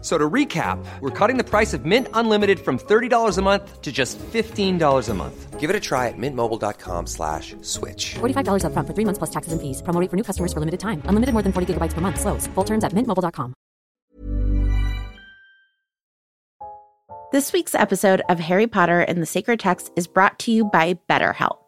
So to recap, we're cutting the price of Mint Unlimited from $30 a month to just $15 a month. Give it a try at mintmobile.com slash switch. $45 up front for three months plus taxes and fees. Promo rate for new customers for limited time. Unlimited more than 40 gigabytes per month. Slows. Full terms at mintmobile.com. This week's episode of Harry Potter and the Sacred Text is brought to you by BetterHelp.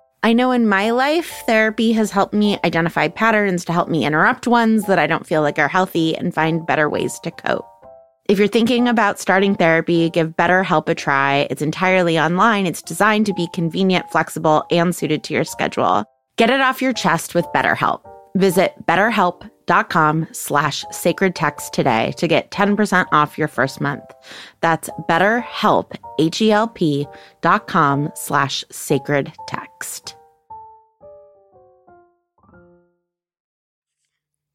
I know in my life, therapy has helped me identify patterns to help me interrupt ones that I don't feel like are healthy and find better ways to cope. If you're thinking about starting therapy, give BetterHelp a try. It's entirely online. It's designed to be convenient, flexible, and suited to your schedule. Get it off your chest with BetterHelp. Visit betterhelp.com slash sacred text today to get 10% off your first month. That's betterhelp, H-E-L-P dot com slash sacred text.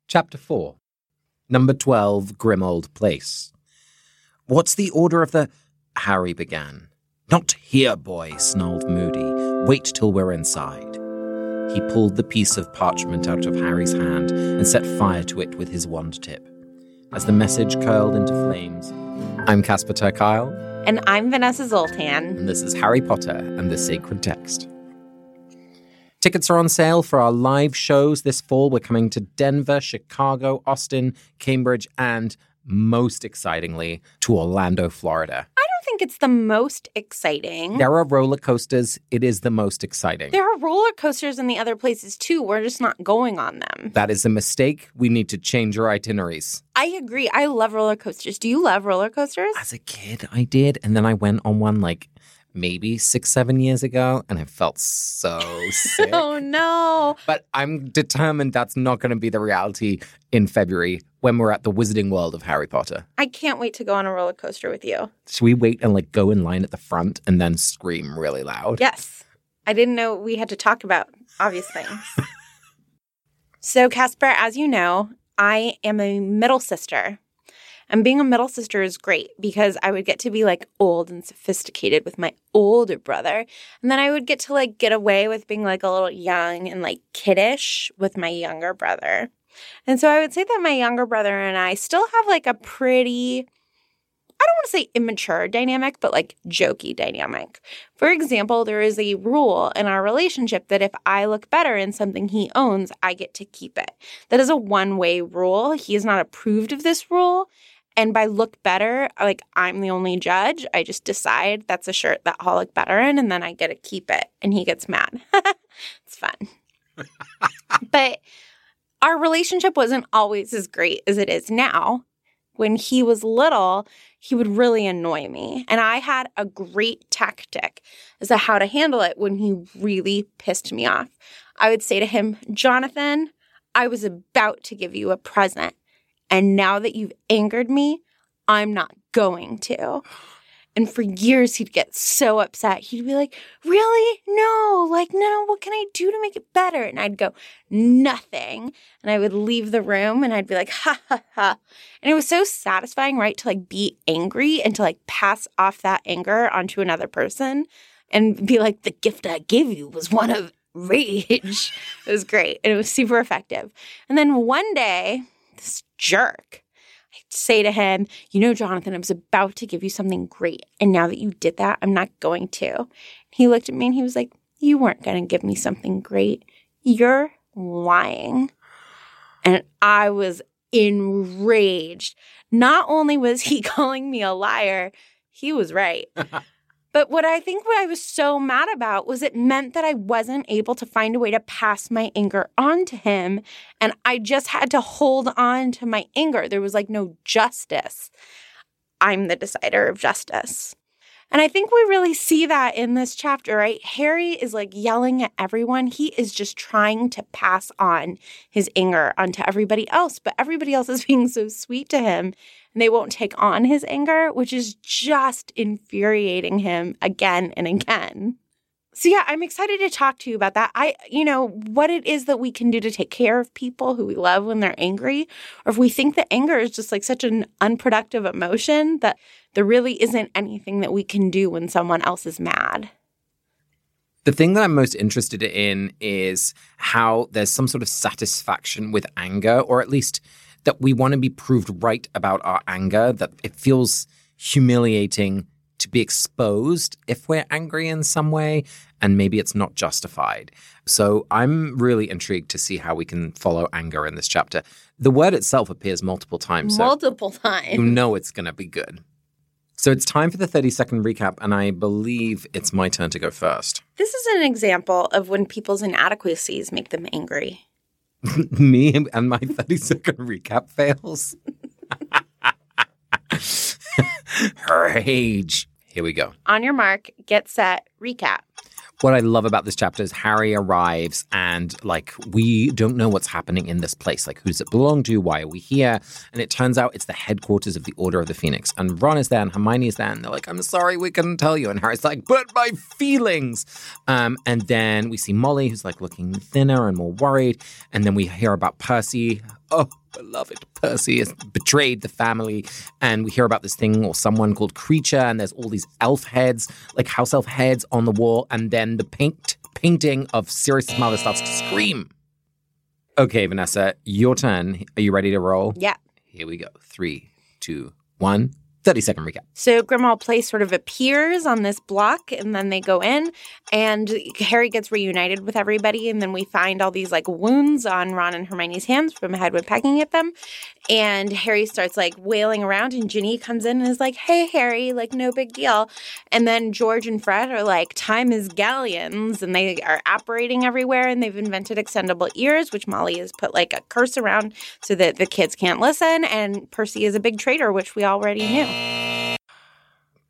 Chapter 4 Number 12, Grimmauld Place. What's the order of the... Harry began. Not here, boy, snarled Moody. Wait till we're inside. He pulled the piece of parchment out of Harry's hand and set fire to it with his wand tip. As the message curled into flames, I'm Casper ter Kuile. And I'm Vanessa Zoltan. And this is Harry Potter and the Sacred Text. Tickets are on sale for our live shows this fall. We're coming to Denver, Chicago, Austin, Cambridge, and most excitingly, to Orlando, Florida. I don't think it's the most exciting. There are roller coasters. It is the most exciting. There are roller coasters in the other places too. We're just not going on them. That is a mistake. We need to change our itineraries. I agree. I love roller coasters. Do you love roller coasters? As a kid, I did. And then I went on one like maybe six, seven years ago, and I felt so sick. oh no. But I'm determined that's not going to be the reality in February when we're at the Wizarding World of Harry Potter. I can't wait to go on a roller coaster with you. Should we wait and like go in line at the front and then scream really loud? Yes. I didn't know we had to talk about obvious things. so, Casper, as you know, I am a middle sister. And being a middle sister is great because I would get to be like old and sophisticated with my older brother. And then I would get to like get away with being like a little young and like kiddish with my younger brother. And so I would say that my younger brother and I still have like a pretty I don't want to say immature dynamic, but like jokey dynamic. For example, there is a rule in our relationship that if I look better in something he owns, I get to keep it. That is a one way rule. He is not approved of this rule. And by look better, like I'm the only judge. I just decide that's a shirt that I'll look better in, and then I get to keep it. And he gets mad. it's fun. but our relationship wasn't always as great as it is now. When he was little, he would really annoy me. And I had a great tactic as to how to handle it when he really pissed me off. I would say to him, Jonathan, I was about to give you a present. And now that you've angered me, I'm not going to. And for years, he'd get so upset. He'd be like, Really? No, like, no, what can I do to make it better? And I'd go, Nothing. And I would leave the room and I'd be like, Ha ha ha. And it was so satisfying, right? To like be angry and to like pass off that anger onto another person and be like, The gift I gave you was one of rage. it was great. And it was super effective. And then one day, this jerk. Say to him, You know, Jonathan, I was about to give you something great. And now that you did that, I'm not going to. He looked at me and he was like, You weren't going to give me something great. You're lying. And I was enraged. Not only was he calling me a liar, he was right. but what I think what I was so mad about was it meant that I wasn't able to find a way to pass my anger on to him. And I just had to hold on to my anger. There was like no justice. I'm the decider of justice. And I think we really see that in this chapter, right? Harry is like yelling at everyone. He is just trying to pass on his anger onto everybody else, but everybody else is being so sweet to him and they won't take on his anger, which is just infuriating him again and again. So yeah, I'm excited to talk to you about that. I you know, what it is that we can do to take care of people who we love when they're angry, or if we think that anger is just like such an unproductive emotion that there really isn't anything that we can do when someone else is mad. The thing that I'm most interested in is how there's some sort of satisfaction with anger, or at least that we want to be proved right about our anger, that it feels humiliating to be exposed if we're angry in some way, and maybe it's not justified. So I'm really intrigued to see how we can follow anger in this chapter. The word itself appears multiple times. Multiple times. You know it's going to be good. So it's time for the 30 second recap, and I believe it's my turn to go first. This is an example of when people's inadequacies make them angry. Me and my 30 second recap fails. Rage. Here we go. On your mark, get set, recap. What I love about this chapter is Harry arrives and like we don't know what's happening in this place. Like who does it belong to? Why are we here? And it turns out it's the headquarters of the Order of the Phoenix. And Ron is there and Hermione is there and they're like, I'm sorry, we couldn't tell you. And Harry's like, but my feelings. Um, and then we see Molly who's like looking thinner and more worried. And then we hear about Percy. Oh, beloved Percy has betrayed the family. And we hear about this thing or someone called Kreacher, and there's all these elf heads, like house elf heads on the wall. And then the paint painting of Sirius' mother starts to scream. Okay, Vanessa, your turn. Are you ready to roll? Yeah. Here we go. Three, two, one. 30 second recap. So Grimmauld Place sort of appears on this block and then they go in and Harry gets reunited with everybody and then we find all these like wounds on Ron and Hermione's hands from Hedwig pecking at them. And Harry starts like wailing around and Ginny comes in and is like, "Hey Harry, like no big deal." And then George and Fred are like, "Time is galleons." And they are Apparating everywhere and they've invented extendable ears, which Molly has put like a curse around so that the kids can't listen and Percy is a big traitor, which we already knew.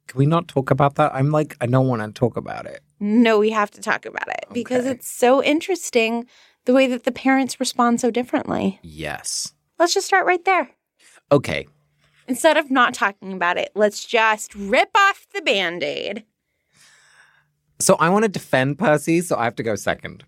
Can we not talk about that? I'm like, I don't want to talk about it. No, we have to talk about it because it's so interesting the way that the parents respond so differently. Yes. Let's just start right there. Okay. Instead of not talking about it, let's just rip off the band aid. So I want to defend Percy, so I have to go second.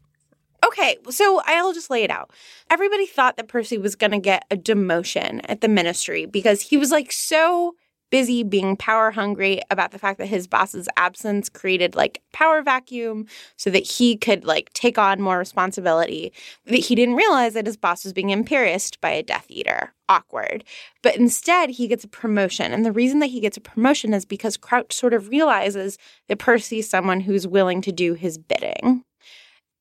Okay, so I'll just lay it out. Everybody thought that Percy was going to get a demotion at the ministry because he was like so busy being power hungry about the fact that his boss's absence created like power vacuum so that he could like take on more responsibility that he didn't realize that his boss was being Imperius by a death eater. Awkward. But instead he gets a promotion. And the reason that he gets a promotion is because crouch sort of realizes that percy is someone who's willing to do his bidding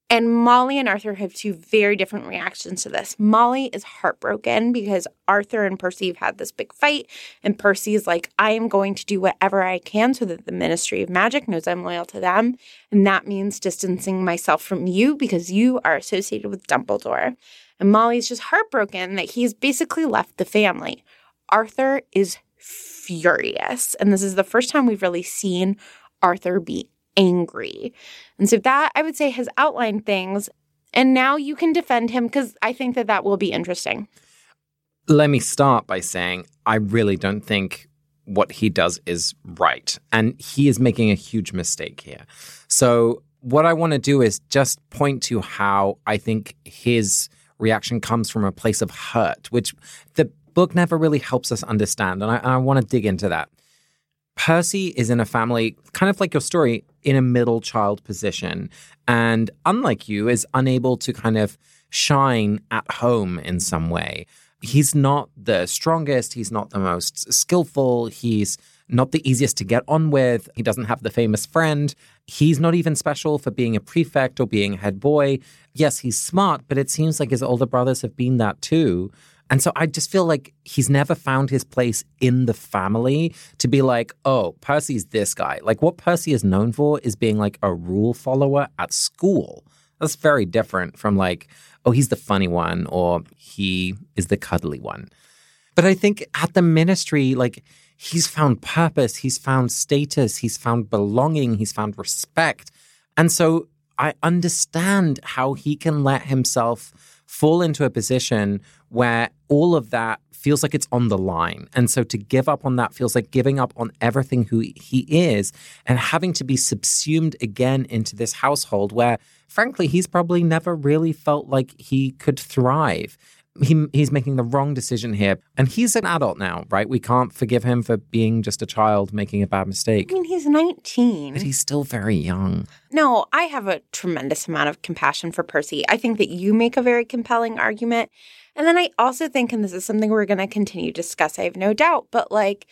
and Molly and Arthur have two very different reactions to this. Molly is heartbroken because Arthur and Percy have had this big fight, and Percy is like, I am going to do whatever I can so that the Ministry of Magic knows I'm loyal to them. And that means distancing myself from you because you are associated with Dumbledore. And Molly's just heartbroken that he's basically left the family. Arthur is furious. And this is the first time we've really seen Arthur be angry. And so that I would say has outlined things. And now you can defend him because I think that that will be interesting. Let me start by saying I really don't think what he does is right. And he is making a huge mistake here. So, what I want to do is just point to how I think his reaction comes from a place of hurt, which the book never really helps us understand. And I, I want to dig into that. Percy is in a family, kind of like your story, in a middle child position. And unlike you, is unable to kind of shine at home in some way. He's not the strongest. He's not the most skillful. He's not the easiest to get on with. He doesn't have the famous friend. He's not even special for being a prefect or being head boy. Yes, he's smart, but it seems like his older brothers have been that too. And so I just feel like he's never found his place in the family to be like, oh, Percy's this guy. Like what Percy is known for is being like a rule follower at school. That's very different from like, oh, he's the funny one or he is the cuddly one. But I think at the ministry, like he's found purpose, he's found status, he's found belonging, he's found respect. And so I understand how he can let himself fall into a position where all of that feels like it's on the line. And so to give up on that feels like giving up on everything who he is and having to be subsumed again into this household where, frankly, he's probably never really felt like he could thrive he, he's making the wrong decision here. And he's an adult now, right? We can't forgive him for being just a child making a bad mistake. I mean, he's 19. But he's still very young. No, I have a tremendous amount of compassion for Percy. I think that you make a very compelling argument. And then I also think, and this is something we're going to continue to discuss, I have no doubt, but like,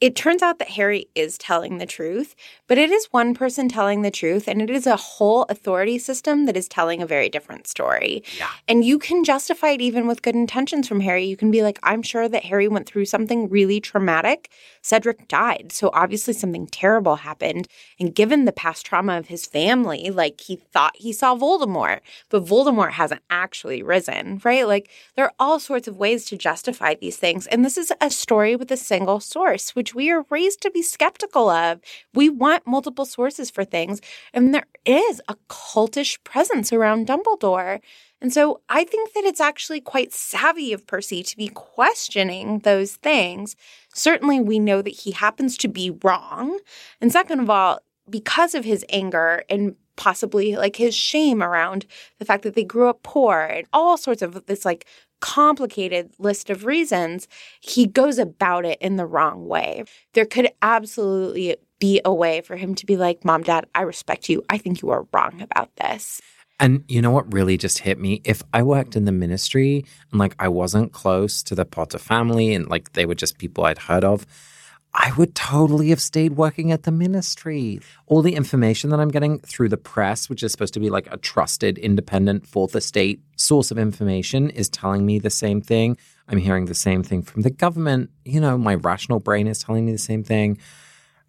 it turns out that Harry is telling the truth, but it is one person telling the truth, and it is a whole authority system that is telling a very different story. Yeah. And you can justify it even with good intentions from Harry. You can be like, I'm sure that Harry went through something really traumatic. Cedric died. So obviously something terrible happened. And given the past trauma of his family, like he thought he saw Voldemort, but Voldemort hasn't actually risen, right? Like there are all sorts of ways to justify these things. And this is a story with a single source, which we are raised to be skeptical of. We want multiple sources for things, and there is a cultish presence around Dumbledore. And so I think that it's actually quite savvy of Percy to be questioning those things. Certainly, we know that he happens to be wrong. And second of all, because of his anger and possibly like his shame around the fact that they grew up poor and all sorts of this like complicated list of reasons, he goes about it in the wrong way. There could absolutely be a way for him to be like, Mom, Dad, I respect you. I think you are wrong about this. And you know what really just hit me? If I worked in the ministry and like I wasn't close to the Potter family and like they were just people I'd heard of, I would totally have stayed working at the ministry. All the information that I'm getting through the press, which is supposed to be like a trusted, independent, fourth estate source of information, is telling me the same thing. I'm hearing the same thing from the government. You know, my rational brain is telling me the same thing.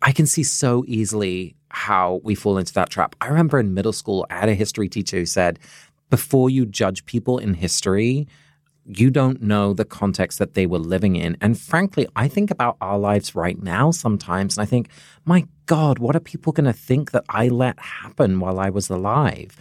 I can see so easily how we fall into that trap. I remember in middle school, I had a history teacher who said, before you judge people in history, you don't know the context that they were living in. And frankly, I think about our lives right now sometimes, and I think, my God, what are people going to think that I let happen while I was alive?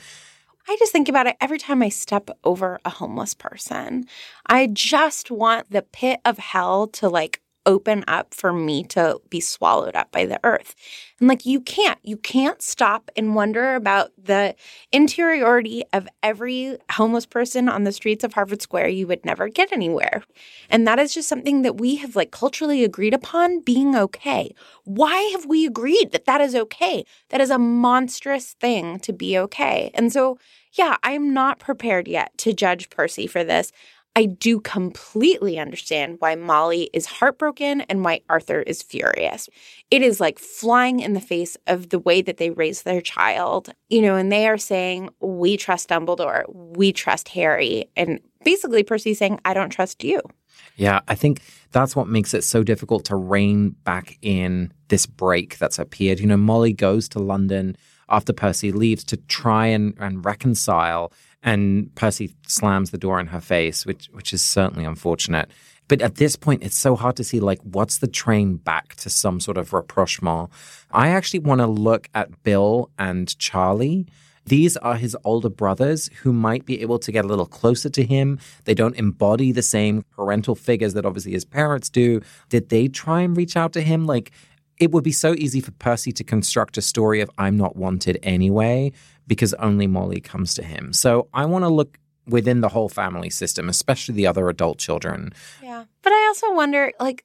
I just think about it every time I step over a homeless person. I just want the pit of hell to like open up for me to be swallowed up by the earth. And like you can't, you can't stop and wonder about the interiority of every homeless person on the streets of Harvard Square. You would never get anywhere. And that is just something that we have like culturally agreed upon being okay. Why have we agreed that that is okay? That is a monstrous thing to be okay. And so, yeah, I'm not prepared yet to judge Percy for this. I do completely understand why Molly is heartbroken and why Arthur is furious. It is like flying in the face of the way that they raise their child, you know, and they are saying, We trust Dumbledore, we trust Harry. And basically, Percy's saying, I don't trust you. Yeah, I think that's what makes it so difficult to rein back in this break that's appeared. You know, Molly goes to London after Percy leaves to try and, and reconcile and Percy slams the door in her face, which which is certainly unfortunate. But at this point, it's so hard to see like what's the train back to some sort of rapprochement. I actually want to look at Bill and Charlie. These are his older brothers who might be able to get a little closer to him. They don't embody the same parental figures that obviously his parents do. Did they try and reach out to him? Like, it would be so easy for Percy to construct a story of I'm not wanted anyway because only Molly comes to him. So I want to look within the whole family system, especially the other adult children. Yeah. But I also wonder like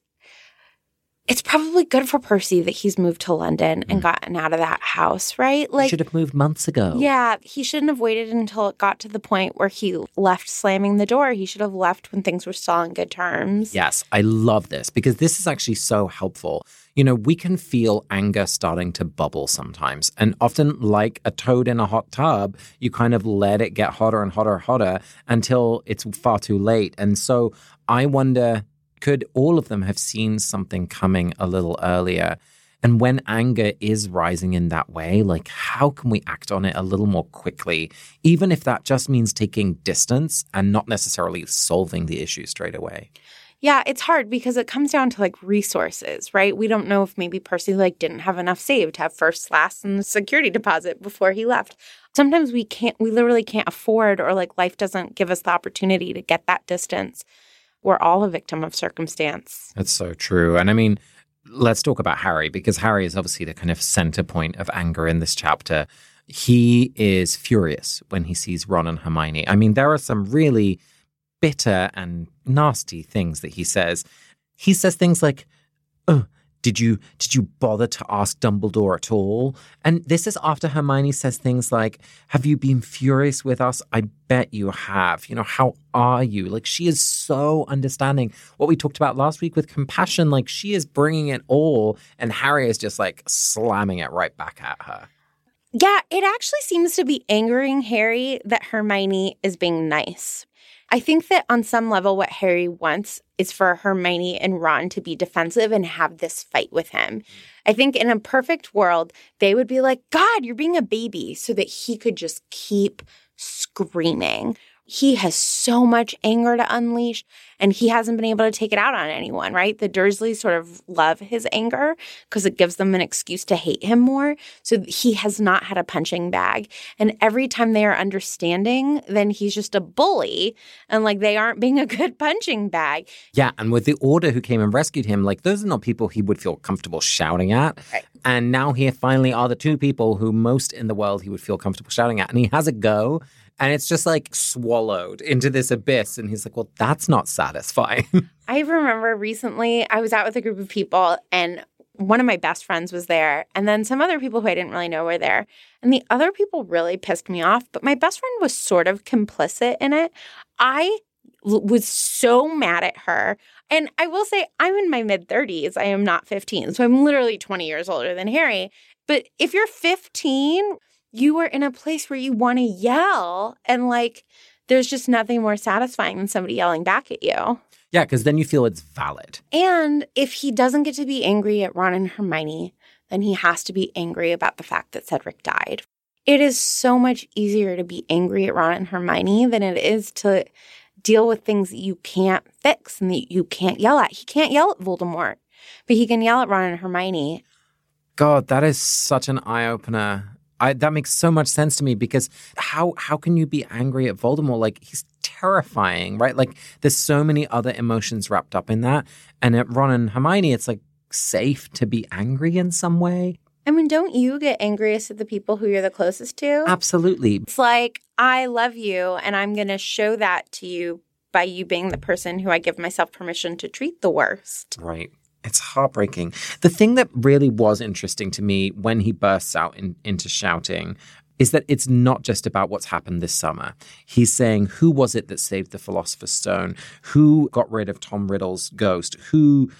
it's probably good for Percy that he's moved to London and mm. gotten out of that house, right? Like, he should have moved months ago. Yeah, he shouldn't have waited until it got to the point where he left slamming the door. He should have left when things were still on good terms. Yes, I love this because this is actually so helpful. You know, we can feel anger starting to bubble sometimes. And often, like a toad in a hot tub, you kind of let it get hotter and hotter and hotter until it's far too late. And so I wonder could all of them have seen something coming a little earlier? And when anger is rising in that way, like how can we act on it a little more quickly, even if that just means taking distance and not necessarily solving the issue straight away? Yeah, it's hard because it comes down to like resources, right? We don't know if maybe Percy like didn't have enough saved to have first, last, and the security deposit before he left. Sometimes we can't, we literally can't afford, or like life doesn't give us the opportunity to get that distance we're all a victim of circumstance. That's so true. And I mean, let's talk about Harry because Harry is obviously the kind of center point of anger in this chapter. He is furious when he sees Ron and Hermione. I mean, there are some really bitter and nasty things that he says. He says things like, oh, did you did you bother to ask Dumbledore at all? And this is after Hermione says things like, "Have you been furious with us? I bet you have. You know, how are you?" Like she is so understanding. What we talked about last week with compassion, like she is bringing it all and Harry is just like slamming it right back at her. Yeah, it actually seems to be angering Harry that Hermione is being nice. I think that on some level, what Harry wants is for Hermione and Ron to be defensive and have this fight with him. Mm. I think in a perfect world, they would be like, God, you're being a baby, so that he could just keep screaming he has so much anger to unleash and he hasn't been able to take it out on anyone, right? The Dursleys sort of love his anger because it gives them an excuse to hate him more. So he has not had a punching bag. And every time they are understanding, then he's just a bully and like they aren't being a good punching bag. Yeah. And with the Order who came and rescued him, like those are not people he would feel comfortable shouting at. Right. And now here finally are the two people who most in the world he would feel comfortable shouting at. And he has a go and it's just like swallowed into this abyss. And he's like, well, that's not satisfying. I remember recently I was out with a group of people and one of my best friends was there. And then some other people who I didn't really know were there. And the other people really pissed me off, but my best friend was sort of complicit in it. I was so mad at her. And I will say, I'm in my mid 30s. I am not 15. So I'm literally 20 years older than Harry. But if you're 15, you are in a place where you want to yell and like there's just nothing more satisfying than somebody yelling back at you. Yeah, because then you feel it's valid. And if he doesn't get to be angry at Ron and Hermione, then he has to be angry about the fact that Cedric died. It is so much easier to be angry at Ron and Hermione than it is to deal with things that you can't fix and that you can't yell at. He can't yell at Voldemort, but he can yell at Ron and Hermione. God, that is such an eye opener. I, that makes so much sense to me because how how can you be angry at Voldemort? Like he's terrifying, right? Like there's so many other emotions wrapped up in that. And at Ron and Hermione, it's like safe to be angry in some way. I mean, don't you get angriest at the people who you're the closest to? Absolutely. It's like, I love you, and I'm going to show that to you by you being the person who I give myself permission to treat the worst. Right. It's heartbreaking. The thing that really was interesting to me when he bursts out in, into shouting is that it's not just about what's happened this summer. He's saying, who was it that saved the Philosopher's Stone? Who got rid of Tom Riddle's ghost? Who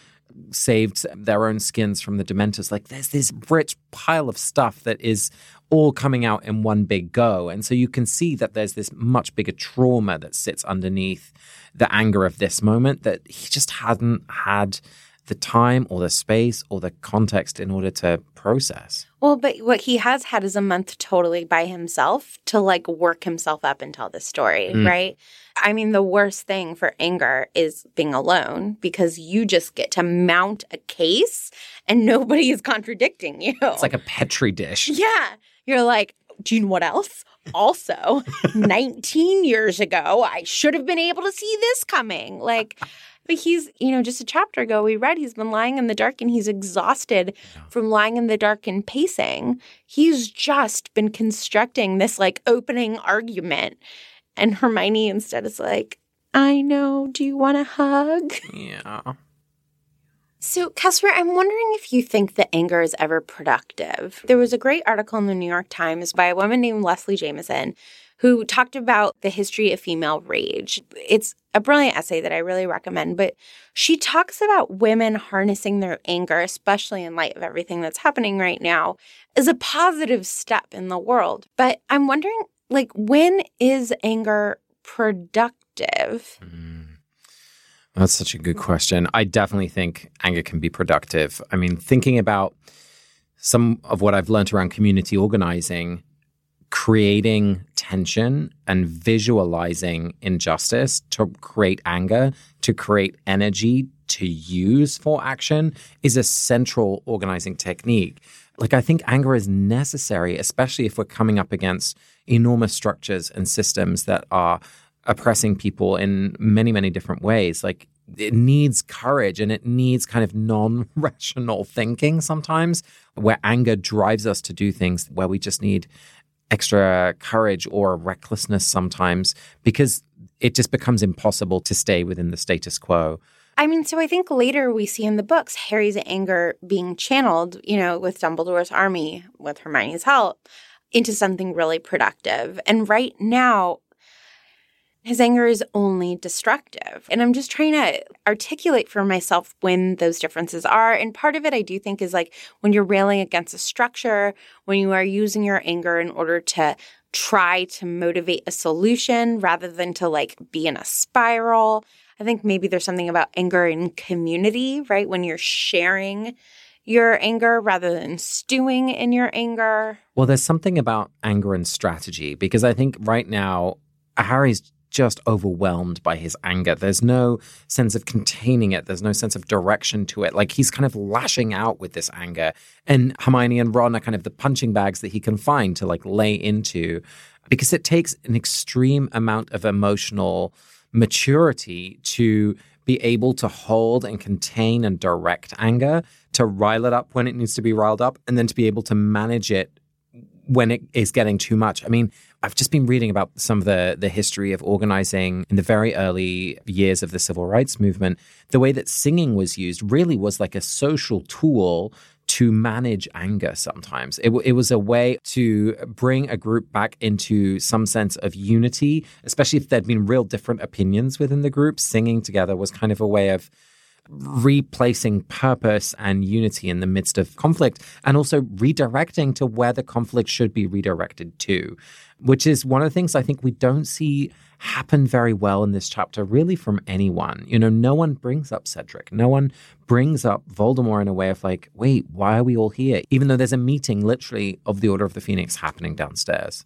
saved their own skins from the Dementors? Like, there's this rich pile of stuff that is all coming out in one big go. And so you can see that there's this much bigger trauma that sits underneath the anger of this moment that he just hadn't had the time or the space or the context in order to process. Well, but what he has had is a month totally by himself to like work himself up and tell this story, mm. right? I mean, the worst thing for anger is being alone because you just get to mount a case and nobody is contradicting you. It's like a petri dish. Yeah. You're like, do you know what else? Also, 19 years ago, I should have been able to see this coming. Like, but he's, you know, just a chapter ago, we read he's been lying in the dark and he's exhausted yeah. from lying in the dark and pacing. He's just been constructing this like opening argument. And Hermione instead is like, I know. Do you want a hug? Yeah. So, Casper, I'm wondering if you think that anger is ever productive. There was a great article in the New York Times by a woman named Leslie Jamison who talked about the history of female rage. It's a brilliant essay that I really recommend, but she talks about women harnessing their anger, especially in light of everything that's happening right now, as a positive step in the world. But I'm wondering, like, when is anger productive? Mm. That's such a good question. I definitely think anger can be productive. I mean, thinking about some of what I've learned around community organizing, creating tension and visualizing injustice to create anger, to create energy to use for action is a central organizing technique. Like, I think anger is necessary, especially if we're coming up against enormous structures and systems that are oppressing people in many, many different ways. Like it needs courage and it needs kind of non rational thinking sometimes, where anger drives us to do things where we just need extra courage or recklessness sometimes because it just becomes impossible to stay within the status quo. I mean, so I think later we see in the books Harry's anger being channeled, you know, with Dumbledore's army, with Hermione's help, into something really productive. And right now, his anger is only destructive. And I'm just trying to articulate for myself when those differences are. And part of it, I do think, is like when you're railing against a structure, when you are using your anger in order to try to motivate a solution rather than to like be in a spiral. I think maybe there's something about anger in community, right? When you're sharing your anger rather than stewing in your anger. Well, there's something about anger and strategy because I think right now, Harry's just overwhelmed by his anger. There's no sense of containing it. There's no sense of direction to it. Like he's kind of lashing out with this anger. And Hermione and Ron are kind of the punching bags that he can find to like lay into because it takes an extreme amount of emotional maturity to be able to hold and contain and direct anger, to rile it up when it needs to be riled up, and then to be able to manage it when it is getting too much. I mean, I've just been reading about some of the the history of organizing in the very early years of the civil rights movement. The way that singing was used really was like a social tool to manage anger sometimes. It, it, was a way to bring a group back into some sense of unity, especially if there'd been real different opinions within the group. Singing together was kind of a way of replacing purpose and unity in the midst of conflict and also redirecting to where the conflict should be redirected to, which is one of the things I think we don't see happen very well in this chapter, really from anyone. You know, no one brings up Cedric. No one brings up Voldemort in a way of like, wait, why are we all here? Even though there's a meeting literally of the Order of the Phoenix happening downstairs.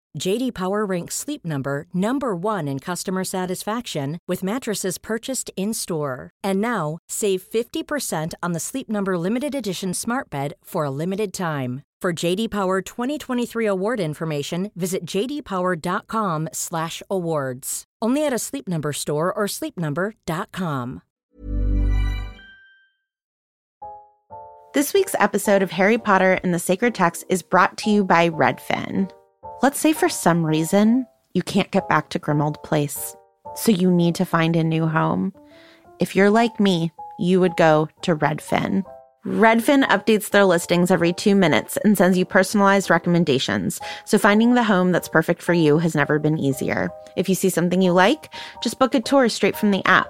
JD Power ranks Sleep Number number 1 in customer satisfaction with mattresses purchased in-store. And now, save 50% on the Sleep Number limited edition Smart Bed for a limited time. For JD Power 2023 award information, visit jdpower.com/awards. Only at a Sleep Number store or sleepnumber.com. This week's episode of Harry Potter and the Sacred Text is brought to you by Redfin. Let's say for some reason you can't get back to Grimmauld Place, so you need to find a new home. If you're like me, you would go to Redfin. Redfin updates their listings every two minutes and sends you personalized recommendations, so finding the home that's perfect for you has never been easier. If you see something you like, just book a tour straight from the app.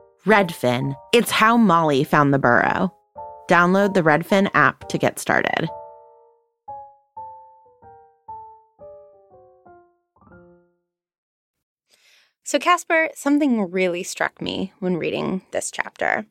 Redfin. It's how Molly found the burrow. Download the Redfin app to get started. So, Casper, something really struck me when reading this chapter.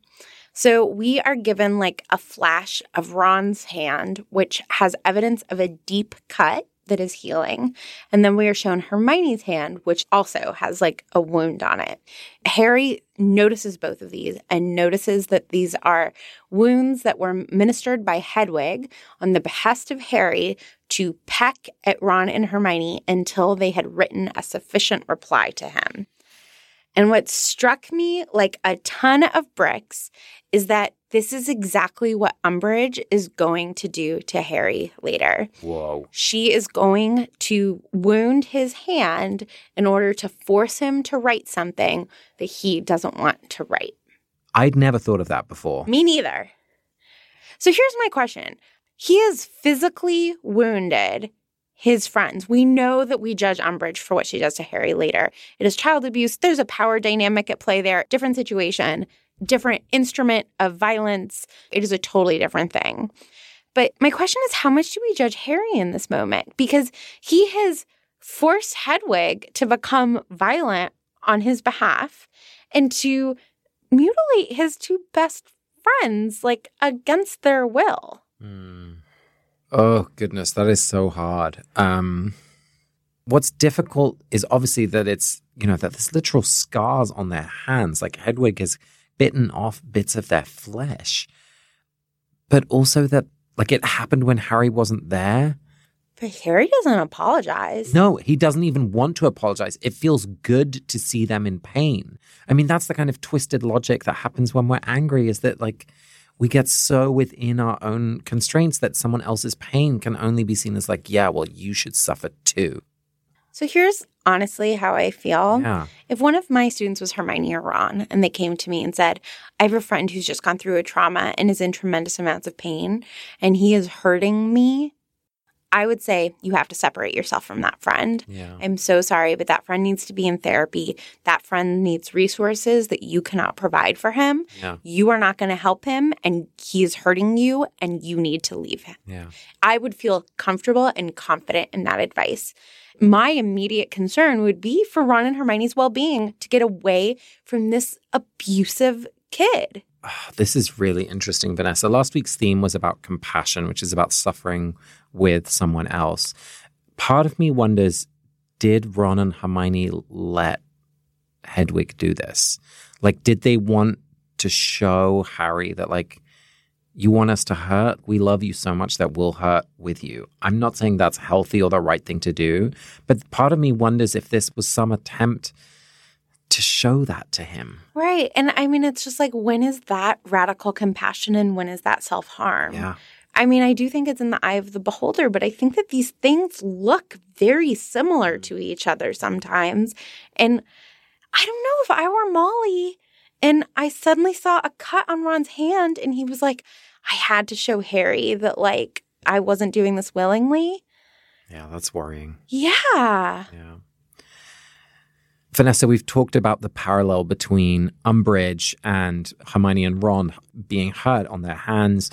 So, we are given like a flash of Ron's hand, which has evidence of a deep cut that is healing. And then we are shown Hermione's hand, which also has like a wound on it. Harry notices both of these and notices that these are wounds that were ministered by Hedwig on the behest of Harry to peck at Ron and Hermione until they had written a sufficient reply to him. And what struck me like a ton of bricks is that this is exactly what Umbridge is going to do to Harry later. Whoa. She is going to wound his hand in order to force him to write something that he doesn't want to write. I'd never thought of that before. Me neither. So here's my question He is physically wounded his friends. We know that we judge Umbridge for what she does to Harry later. It is child abuse. There's a power dynamic at play there, different situation different instrument of violence. It is a totally different thing. But my question is how much do we judge Harry in this moment? Because he has forced Hedwig to become violent on his behalf and to mutilate his two best friends, like against their will. Mm. Oh, goodness. That is so hard. Um, what's difficult is obviously that it's, you know, that there's literal scars on their hands. Like Hedwig has bitten off bits of their flesh. But also that, like, it happened when Harry wasn't there. But Harry doesn't apologize. No, he doesn't even want to apologize. It feels good to see them in pain. I mean, that's the kind of twisted logic that happens when we're angry is that, like, we get so within our own constraints that someone else's pain can only be seen as, like, yeah, well, you should suffer too. So here's honestly how I feel. Yeah. If one of my students was Hermione or Ron and they came to me and said, I have a friend who's just gone through a trauma and is in tremendous amounts of pain and he is hurting me, I would say you have to separate yourself from that friend. Yeah. I'm so sorry, but that friend needs to be in therapy. That friend needs resources that you cannot provide for him. Yeah. You are not going to help him and he is hurting you and you need to leave him. Yeah. I would feel comfortable and confident in that advice my immediate concern would be for Ron and Hermione's well being to get away from this abusive kid. Oh, this is really interesting, Vanessa. Last week's theme was about compassion, which is about suffering with someone else. Part of me wonders did Ron and Hermione let Hedwig do this? Like, did they want to show Harry that, like, you want us to hurt? We love you so much that we'll hurt with you. I'm not saying that's healthy or the right thing to do, but part of me wonders if this was some attempt to show that to him. Right. And I mean, it's just like, when is that radical compassion and when is that self harm? Yeah. I mean, I do think it's in the eye of the beholder, but I think that these things look very similar to mm. each other sometimes. And I don't know if I were Molly and I suddenly saw a cut on Ron's hand, and he was like, I had to show Harry that, like, I wasn't doing this willingly. Yeah, that's worrying. Yeah. Yeah. Vanessa, we've talked about the parallel between Umbridge and Hermione and Ron being hurt on their hands.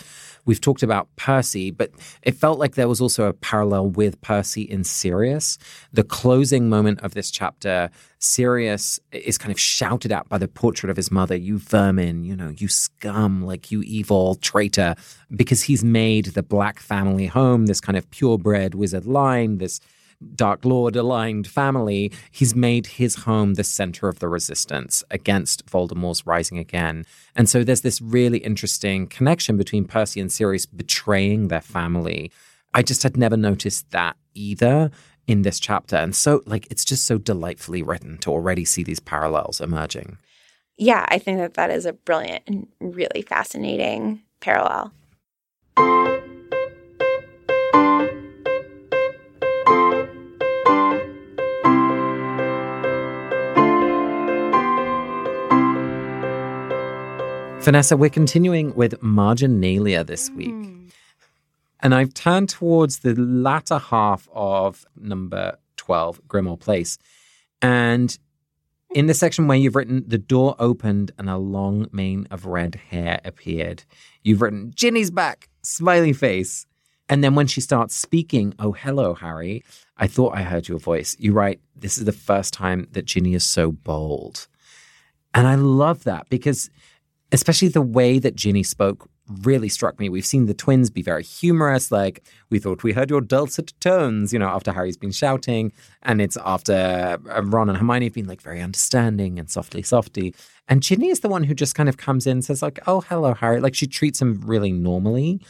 We've talked about Percy, but it felt like there was also a parallel with Percy in Sirius. The closing moment of this chapter, Sirius is kind of shouted at by the portrait of his mother, you vermin, you know, you scum, like you evil traitor, because he's made the black family home, this kind of purebred wizard line, this Dark Lord aligned family, he's made his home the center of the resistance against Voldemort's rising again. And so there's this really interesting connection between Percy and Sirius betraying their family. I just had never noticed that either in this chapter. And so, like, it's just so delightfully written to already see these parallels emerging. Yeah, I think that that is a brilliant and really fascinating parallel. Vanessa, we're continuing with marginalia this hmm. week. And I've turned towards the latter half of number 12, Grimmauld Place. And in the section where you've written, the door opened and a long mane of red hair appeared, you've written, Ginny's back, smiley face. And then when she starts speaking, oh, hello, Harry, I thought I heard your voice. You write, this is the first time that Ginny is so bold. And I love that because, especially the way that Ginny spoke really struck me. We've seen the twins be very humorous, like, we thought we heard your dulcet tones, you know, after Harry's been shouting. And it's after uh, Ron and Hermione have been like very understanding and softly, softy. And Ginny is the one who just kind of comes in says, like, oh, hello, Harry. Like, she treats him really normally.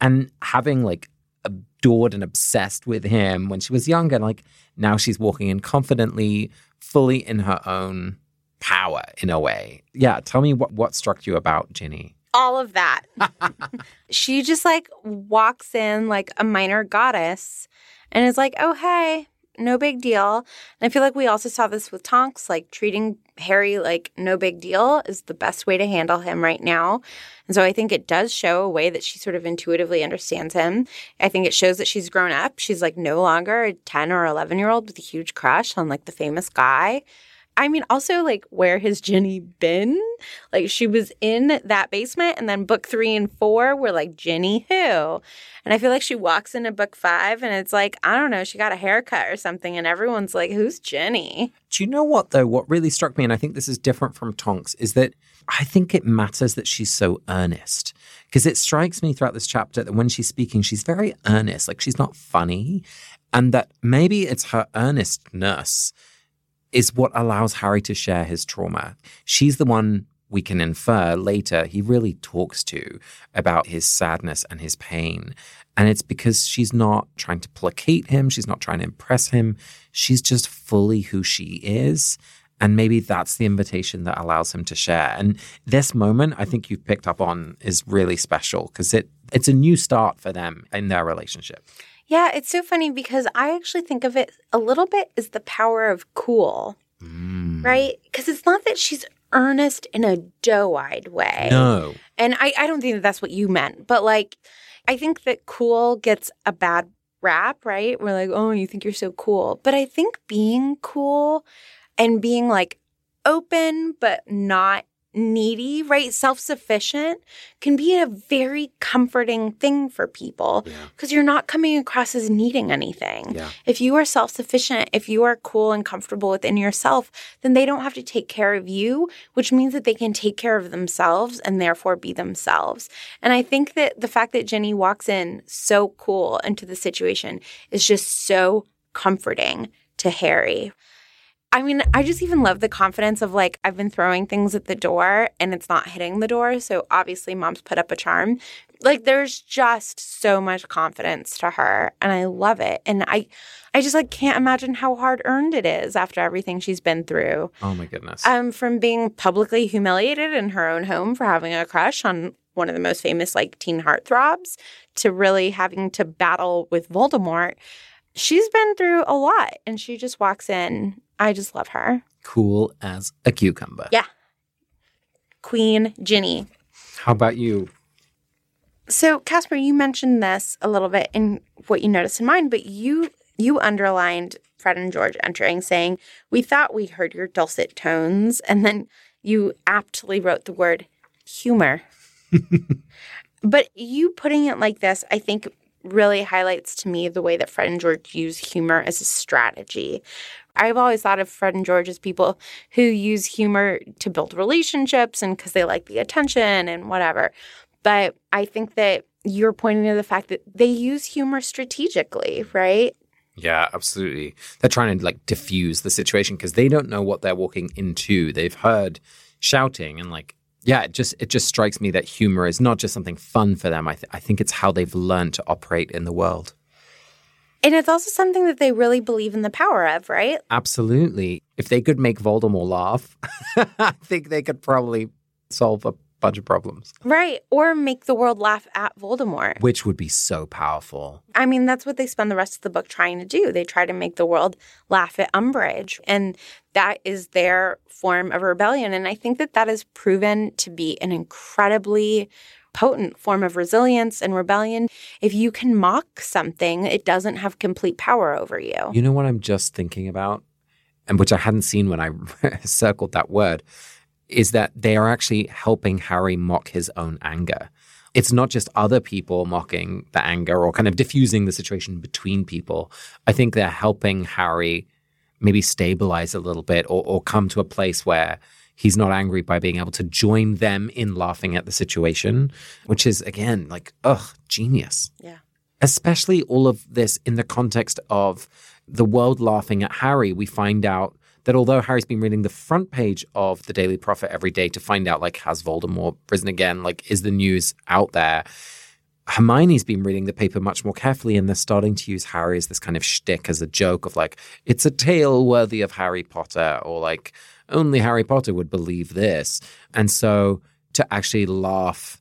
And having like adored and obsessed with him when she was younger, like, now she's walking in confidently, fully in her own power in a way. Yeah, tell me what, what struck you about Ginny. All of that. she just like walks in like a minor goddess and is like, oh, hey, no big deal. And I feel like we also saw this with Tonks, like treating Harry like no big deal is the best way to handle him right now. And so I think it does show a way that she sort of intuitively understands him. I think it shows that she's grown up. She's like no longer a 10 or 11 year old with a huge crush on like the famous guy. I mean, also like where has Ginny been? Like she was in that basement, and then book three and four were like Ginny who? And I feel like she walks into book five, and it's like I don't know, she got a haircut or something, and everyone's like, "Who's Ginny? Do you know what though? What really struck me, and I think this is different from Tonks, is that I think it matters that she's so earnest because it strikes me throughout this chapter that when she's speaking, she's very earnest, like she's not funny, and that maybe it's her earnestness is what allows Harry to share his trauma. She's the one we can infer later he really talks to about his sadness and his pain. And it's because she's not trying to placate him, she's not trying to impress him. She's just fully who she is. And maybe that's the invitation that allows him to share. And this moment, I think you've picked up on, is really special because it it's a new start for them in their relationship. Yeah, it's so funny because I actually think of it a little bit as the power of cool, Mm. right? Because it's not that she's earnest in a doe eyed way. No. And I, I don't think that that's what you meant, but like, I think that cool gets a bad rap, right? We're like, oh, you think you're so cool. But I think being cool and being like open, but not needy, right? Self sufficient can be a very comforting thing for people because you're not coming across as needing anything. Yeah. If you are self sufficient, if you are cool and comfortable within yourself, then they don't have to take care of you, which means that they can take care of themselves and therefore be themselves. And I think that the fact that Ginny walks in so cool into the situation is just so comforting to Harry. I mean, I just even love the confidence of like, I've been throwing things at the door and it's not hitting the door. So obviously, mom's put up a charm. Like, there's just so much confidence to her. And I love it. And I, I just like can't imagine how hard earned it is after everything she's been through. Oh my goodness. Um, from being publicly humiliated in her own home for having a crush on one of the most famous like teen heartthrobs to really having to battle with Voldemort. She's been through a lot and she just walks in. I just love her. cool as a cucumber. Yeah. Queen Ginny. How about you? So, Casper, you mentioned this a little bit in what you noticed in mine, but you you underlined Fred and George entering, saying, "We thought we heard your dulcet tones," and then you aptly wrote the word humor. but you putting it like this, I think, really highlights to me the way that Fred and George use humor as a strategy. I've always thought of Fred and George as people who use humor to build relationships and because they like the attention and whatever. But I think that you're pointing to the fact that they use humor strategically, right? Yeah, absolutely. They're trying to like diffuse the situation because they don't know what they're walking into. They've heard shouting and like yeah, it just it just strikes me that humor is not just something fun for them. I th- I think it's how they've learned to operate in the world. And it's also something that they really believe in the power of, right? Absolutely. If they could make Voldemort laugh, I think they could probably solve a bunch of problems. Right. Or make the world laugh at Voldemort. Which would be so powerful. I mean, that's what they spend the rest of the book trying to do. They try to make the world laugh at Umbridge. And that is their form of rebellion. And I think that that has proven to be an incredibly potent form of resilience and rebellion. If you can mock something, it doesn't have complete power over you. You know what I'm just thinking about? And which I hadn't seen when I circled that word is that they are actually helping Harry mock his own anger. It's not just other people mocking the anger or kind of diffusing the situation between people. I think they're helping Harry maybe stabilize a little bit or, or come to a place where he's not angry by being able to join them in laughing at the situation, which is, again, like, ugh, genius. Yeah. Especially all of this in the context of the world laughing at Harry. We find out that although Harry's been reading the front page of the Daily Prophet every day to find out, like, has Voldemort risen again? Like, is the news out there? Hermione's been reading the paper much more carefully, and they're starting to use Harry as this kind of shtick, as a joke of like, it's a tale worthy of Harry Potter, or like, only Harry Potter would believe this. And so to actually laugh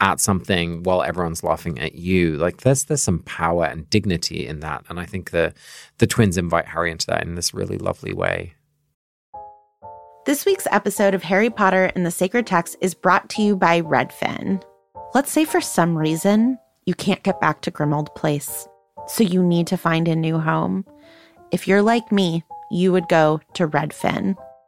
at something while everyone's laughing at you. Like there's there's some power and dignity in that. And I think the the twins invite Harry into that in this really lovely way. This week's episode of Harry Potter and the Sacred Text is brought to you by Redfin. Let's say for some reason you can't get back to Grimmauld Place, so you need to find a new home. If you're like me, you would go to Redfin.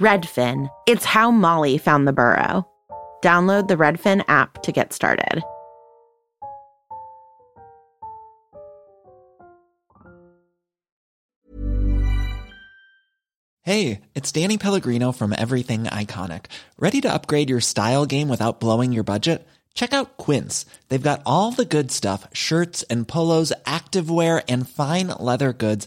Redfin. It's how Molly found the burrow. Download the Redfin app to get started. Hey, it's Danny Pellegrino from Everything Iconic. Ready to upgrade your style game without blowing your budget? Check out Quince. They've got all the good stuff shirts and polos, activewear, and fine leather goods,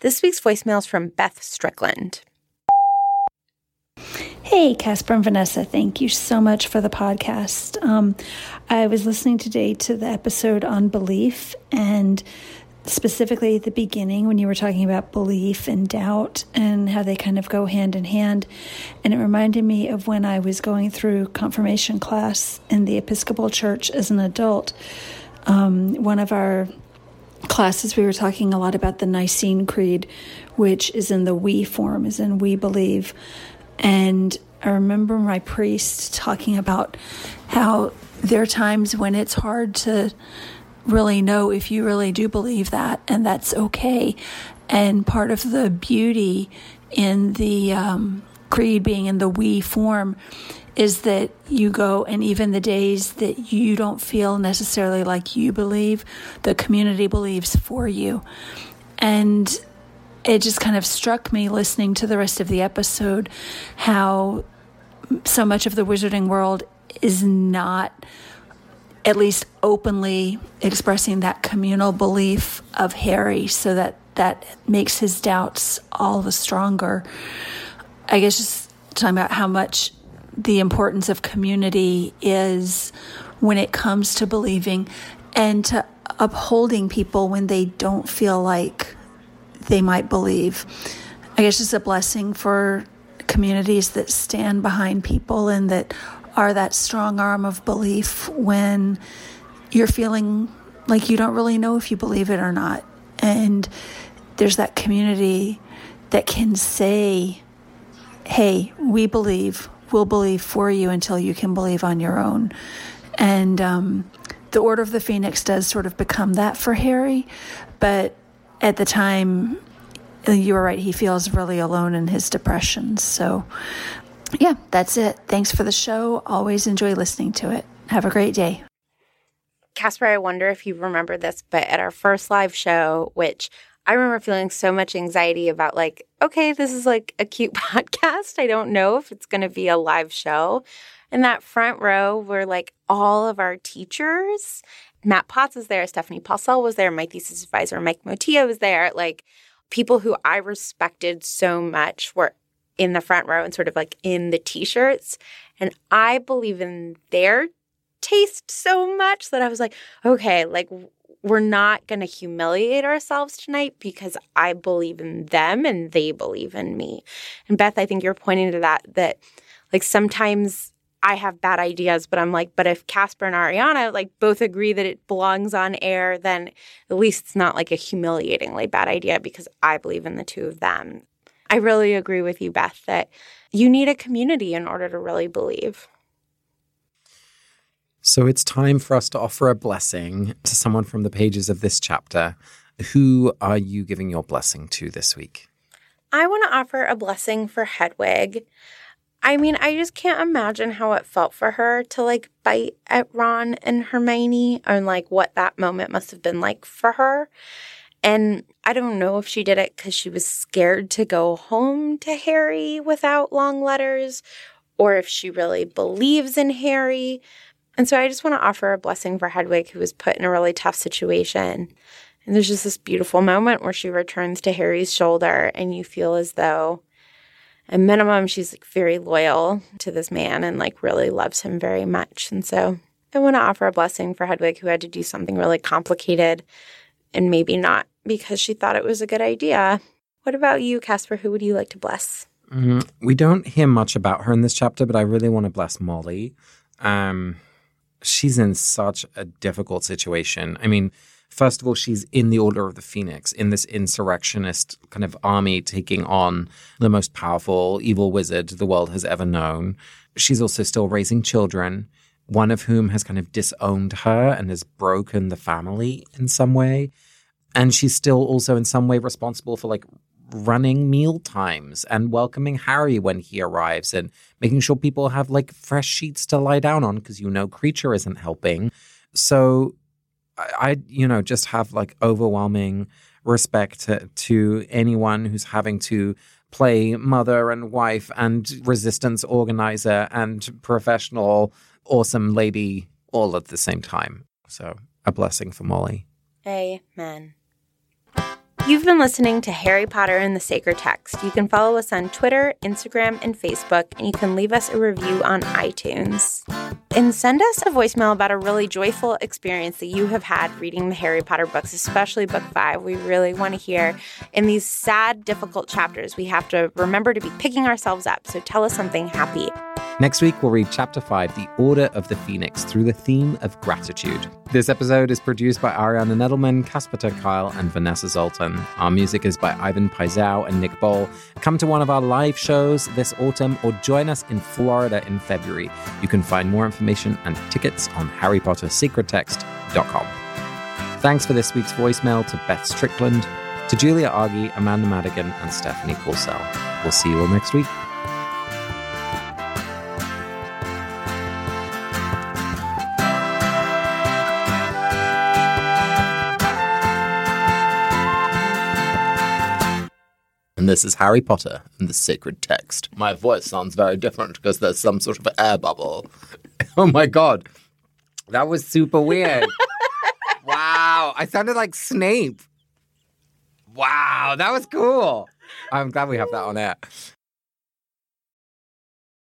This week's voicemail is from Beth Strickland. Hey, Casper and Vanessa, thank you so much for the podcast. Um, I was listening today to the episode on belief and specifically at the beginning when you were talking about belief and doubt and how they kind of go hand in hand. And it reminded me of when I was going through confirmation class in the Episcopal Church as an adult. Um, one of our classes, we were talking a lot about the Nicene Creed, which is in the we form, is in we believe. And I remember my priest talking about how there are times when it's hard to really know if you really do believe that, and that's okay. And part of the beauty in the um, creed being in the we form is that you go, and even the days that you don't feel necessarily like you believe, the community believes for you. And it just kind of struck me listening to the rest of the episode how so much of the wizarding world is not at least openly expressing that communal belief of Harry so that that makes his doubts all the stronger. I guess just talking about how much the importance of community is when it comes to believing and to upholding people when they don't feel like they might believe. I guess it's a blessing for communities that stand behind people and that are that strong arm of belief when you're feeling like you don't really know if you believe it or not. And there's that community that can say, hey, we believe, we'll believe for you until you can believe on your own. And um, the Order of the Phoenix does sort of become that for Harry, but at the time, you were right, he feels really alone in his depression. So, yeah, that's it. Thanks for the show. Always enjoy listening to it. Have a great day. Casper, I wonder if you remember this, but at our first live show, which I remember feeling so much anxiety about, like, okay, this is like a cute podcast. I don't know if it's going to be a live show. In that front row were like all of our teachers. Matt Potts was there, Stephanie Paulsell was there, my thesis advisor, Mike Motia was there. Like people who I respected so much were in the front row and sort of like in the t shirts. And I believe in their taste so much that I was like, okay, like we're not going to humiliate ourselves tonight because I believe in them and they believe in me. And Beth, I think you're pointing to that, that like sometimes I have bad ideas, but I'm like, but if Casper and Ariana like both agree that it belongs on air, then at least it's not like a humiliatingly bad idea because I believe in the two of them. I really agree with you, Beth, that you need a community in order to really believe. So it's time for us to offer a blessing to someone from the pages of this chapter. Who are you giving your blessing to this week? I want to offer a blessing for Hedwig. I mean, I just can't imagine how it felt for her to like bite at Ron and Hermione and like what that moment must have been like for her. And I don't know if she did it because she was scared to go home to Harry without long letters or if she really believes in Harry. And so I just want to offer a blessing for Hedwig, who was put in a really tough situation. And there's just this beautiful moment where she returns to Harry's shoulder, and you feel as though at minimum, she's like very loyal to this man and like really loves him very much. And so I want to offer a blessing for Hedwig, who had to do something really complicated and maybe not because she thought it was a good idea. What about you, Casper? Who would you like to bless? Mm, we don't hear much about her in this chapter, but I really want to bless Molly. Um, she's in such a difficult situation. I mean, First of all, she's in the Order of the Phoenix, in this insurrectionist kind of army taking on the most powerful evil wizard the world has ever known. She's also still raising children, one of whom has kind of disowned her and has broken the family in some way. And she's still also in some way responsible for like running meal times and welcoming Harry when he arrives and making sure people have like fresh sheets to lie down on because you know Kreacher isn't helping. So I, you know, just have like overwhelming respect to, to anyone who's having to play mother and wife and resistance organizer and professional awesome lady all at the same time. So a blessing for Molly. Amen. You've been listening to Harry Potter and the Sacred Text. You can follow us on Twitter, Instagram, and Facebook, and you can leave us a review on iTunes. And send us a voicemail about a really joyful experience that you have had reading the Harry Potter books, especially book five. We really want to hear. In these sad, difficult chapters, we have to remember to be picking ourselves up. So tell us something happy. Next week, we'll read Chapter 5, The Order of the Phoenix, through the theme of gratitude. This episode is produced by Ariana Nedelman, Casper Kyle, and Vanessa Zoltan. Our music is by Ivan Paisau and Nick Boll. Come to one of our live shows this autumn or join us in Florida in February. You can find more information and tickets on harrypottersacredtext.com. Thanks for this week's voicemail to Beth Strickland, to Julia Argy, Amanda Madigan, and Stephanie Coulsell. We'll see you all next week. And this is Harry Potter and the Sacred Text. My voice sounds very different because there's some sort of air bubble. oh my god. That was super weird. wow. I sounded like Snape. Wow, that was cool. I'm glad we have that on air.